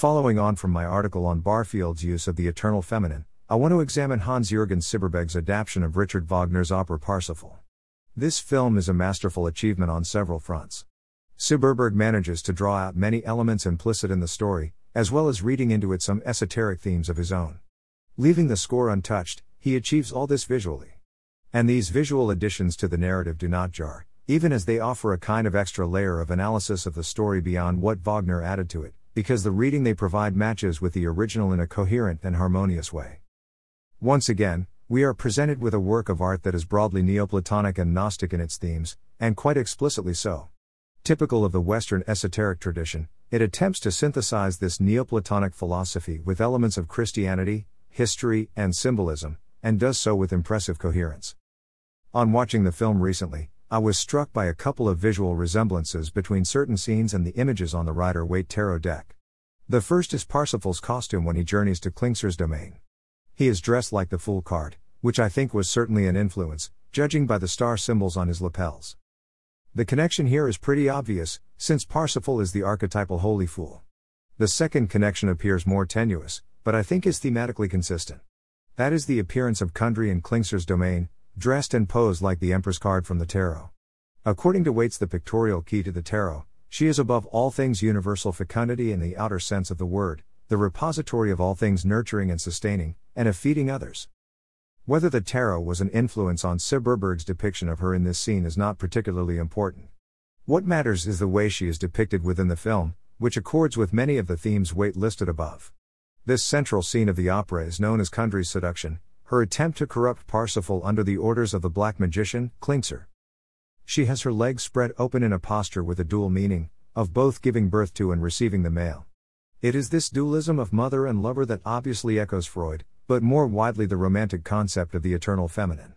Following on from my article on Barfield's use of the eternal feminine, I want to examine Hans Jürgen Syberberg's adaptation of Richard Wagner's opera Parsifal. This film is a masterful achievement on several fronts. Syberberg manages to draw out many elements implicit in the story, as well as reading into it some esoteric themes of his own. Leaving the score untouched, he achieves all this visually. And these visual additions to the narrative do not jar, even as they offer a kind of extra layer of analysis of the story beyond what Wagner added to it, because the reading they provide matches with the original in a coherent and harmonious way. Once again, we are presented with a work of art that is broadly Neoplatonic and Gnostic in its themes, and quite explicitly so. Typical of the Western esoteric tradition, it attempts to synthesize this Neoplatonic philosophy with elements of Christianity, history, and symbolism, and does so with impressive coherence. On watching the film recently, I was struck by a couple of visual resemblances between certain scenes and the images on the Rider Waite tarot deck. The first is Parsifal's costume when he journeys to Klingsor's domain. He is dressed like the Fool card, which I think was certainly an influence, judging by the star symbols on his lapels. The connection here is pretty obvious, since Parsifal is the archetypal holy fool. The second connection appears more tenuous, but I think is thematically consistent. That is the appearance of Kundry in Klingsor's domain, dressed and posed like the Empress card from the tarot. According to Waite's The Pictorial Key to the Tarot, she is above all things universal fecundity in the outer sense of the word, the repository of all things nurturing and sustaining, and of feeding others. Whether the tarot was an influence on Syberberg's depiction of her in this scene is not particularly important. What matters is the way she is depicted within the film, which accords with many of the themes Waite listed above. This central scene of the opera is known as Kundry's seduction, her attempt to corrupt Parsifal under the orders of the black magician, Klingsor. She has her legs spread open in a posture with a dual meaning, of both giving birth to and receiving the male. It is this dualism of mother and lover that obviously echoes Freud, but more widely the romantic concept of the eternal feminine.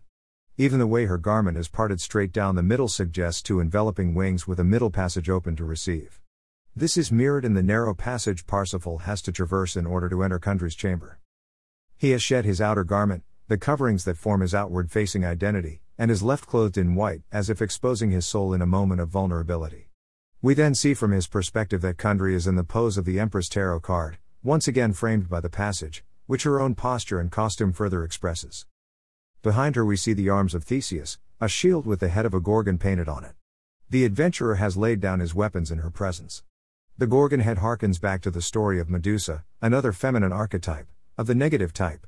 Even the way her garment is parted straight down the middle suggests two enveloping wings with a middle passage open to receive. This is mirrored in the narrow passage Parsifal has to traverse in order to enter Kundry's chamber. He has shed his outer garment, the coverings that form his outward facing identity, and is left clothed in white, as if exposing his soul in a moment of vulnerability. We then see from his perspective that Kundry is in the pose of the Empress Tarot card, once again framed by the passage, which her own posture and costume further expresses. Behind her we see the arms of Theseus, a shield with the head of a gorgon painted on it. The adventurer has laid down his weapons in her presence. The gorgon head harkens back to the story of Medusa, another feminine archetype, of the negative type.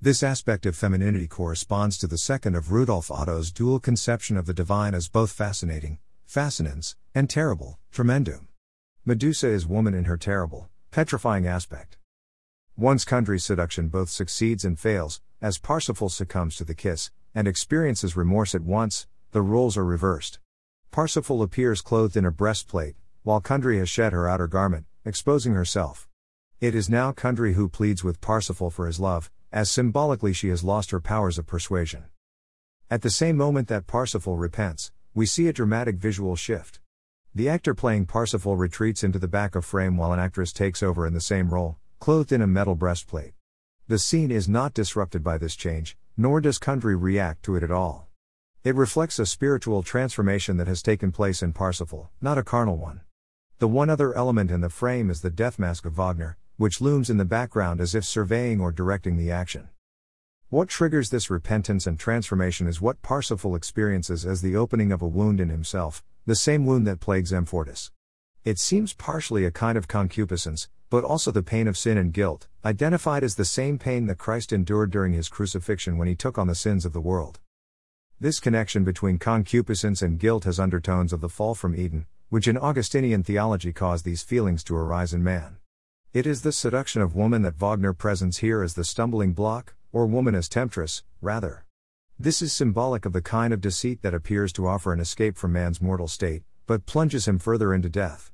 This aspect of femininity corresponds to the second of Rudolf Otto's dual conception of the divine as both fascinating, fascinans, and terrible, tremendum. Medusa is woman in her terrible, petrifying aspect. Once Kundry's seduction both succeeds and fails, as Parsifal succumbs to the kiss, and experiences remorse at once, the roles are reversed. Parsifal appears clothed in a breastplate, while Kundry has shed her outer garment, exposing herself. It is now Kundry who pleads with Parsifal for his love, as symbolically she has lost her powers of persuasion. At the same moment that Parsifal repents, we see a dramatic visual shift. The actor playing Parsifal retreats into the back of frame while an actress takes over in the same role, clothed in a metal breastplate. The scene is not disrupted by this change, nor does Kundry react to it at all. It reflects a spiritual transformation that has taken place in Parsifal, not a carnal one. The one other element in the frame is the death mask of Wagner, which looms in the background as if surveying or directing the action. What triggers this repentance and transformation is what Parsifal experiences as the opening of a wound in himself, the same wound that plagues Amfortas. It seems partially a kind of concupiscence, but also the pain of sin and guilt, identified as the same pain that Christ endured during his crucifixion when he took on the sins of the world. This connection between concupiscence and guilt has undertones of the fall from Eden, which in Augustinian theology caused these feelings to arise in man. It is the seduction of woman that Wagner presents here as the stumbling block, or woman as temptress, rather. This is symbolic of the kind of deceit that appears to offer an escape from man's mortal state, but plunges him further into death.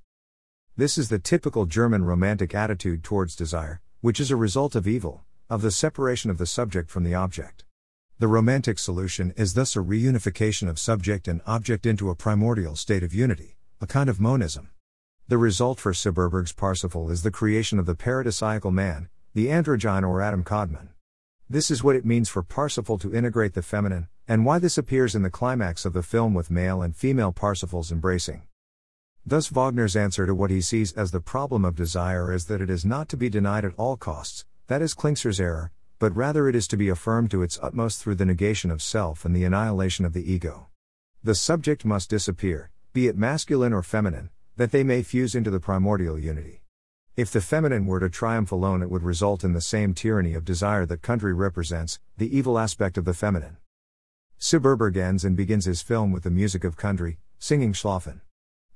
This is the typical German romantic attitude towards desire, which is a result of evil, of the separation of the subject from the object. The romantic solution is thus a reunification of subject and object into a primordial state of unity, a kind of monism. The result for Syberberg's Parsifal is the creation of the paradisiacal man, the androgyne or Adam Kadmon. This is what it means for Parsifal to integrate the feminine, and why this appears in the climax of the film with male and female Parsifals embracing. Thus, Wagner's answer to what he sees as the problem of desire is that it is not to be denied at all costs, that is Klingsor's error, but rather it is to be affirmed to its utmost through the negation of self and the annihilation of the ego. The subject must disappear, be it masculine or feminine, that they may fuse into the primordial unity. If the feminine were to triumph alone, it would result in the same tyranny of desire that Kundry represents, the evil aspect of the feminine. Syberberg ends and begins his film with the music of Kundry, singing Schlafen.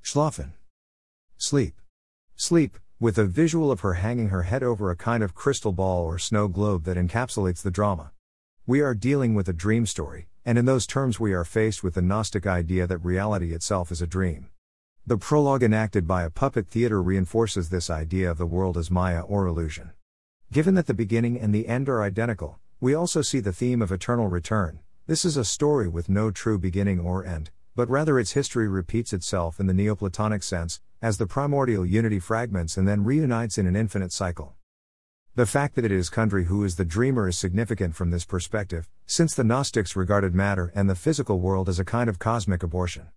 Schlafen. Sleep. Sleep, with a visual of her hanging her head over a kind of crystal ball or snow globe that encapsulates the drama. We are dealing with a dream story, and in those terms we are faced with the Gnostic idea that reality itself is a dream. The prologue enacted by a puppet theater reinforces this idea of the world as Maya or illusion. Given that the beginning and the end are identical, we also see the theme of eternal return. This is a story with no true beginning or end, but rather its history repeats itself in the Neoplatonic sense, as the primordial unity fragments and then reunites in an infinite cycle. The fact that it is Kundry who is the dreamer is significant from this perspective, since the Gnostics regarded matter and the physical world as a kind of cosmic abortion.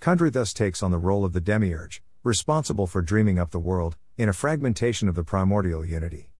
Kundry thus takes on the role of the demiurge, responsible for dreaming up the world, in a fragmentation of the primordial unity.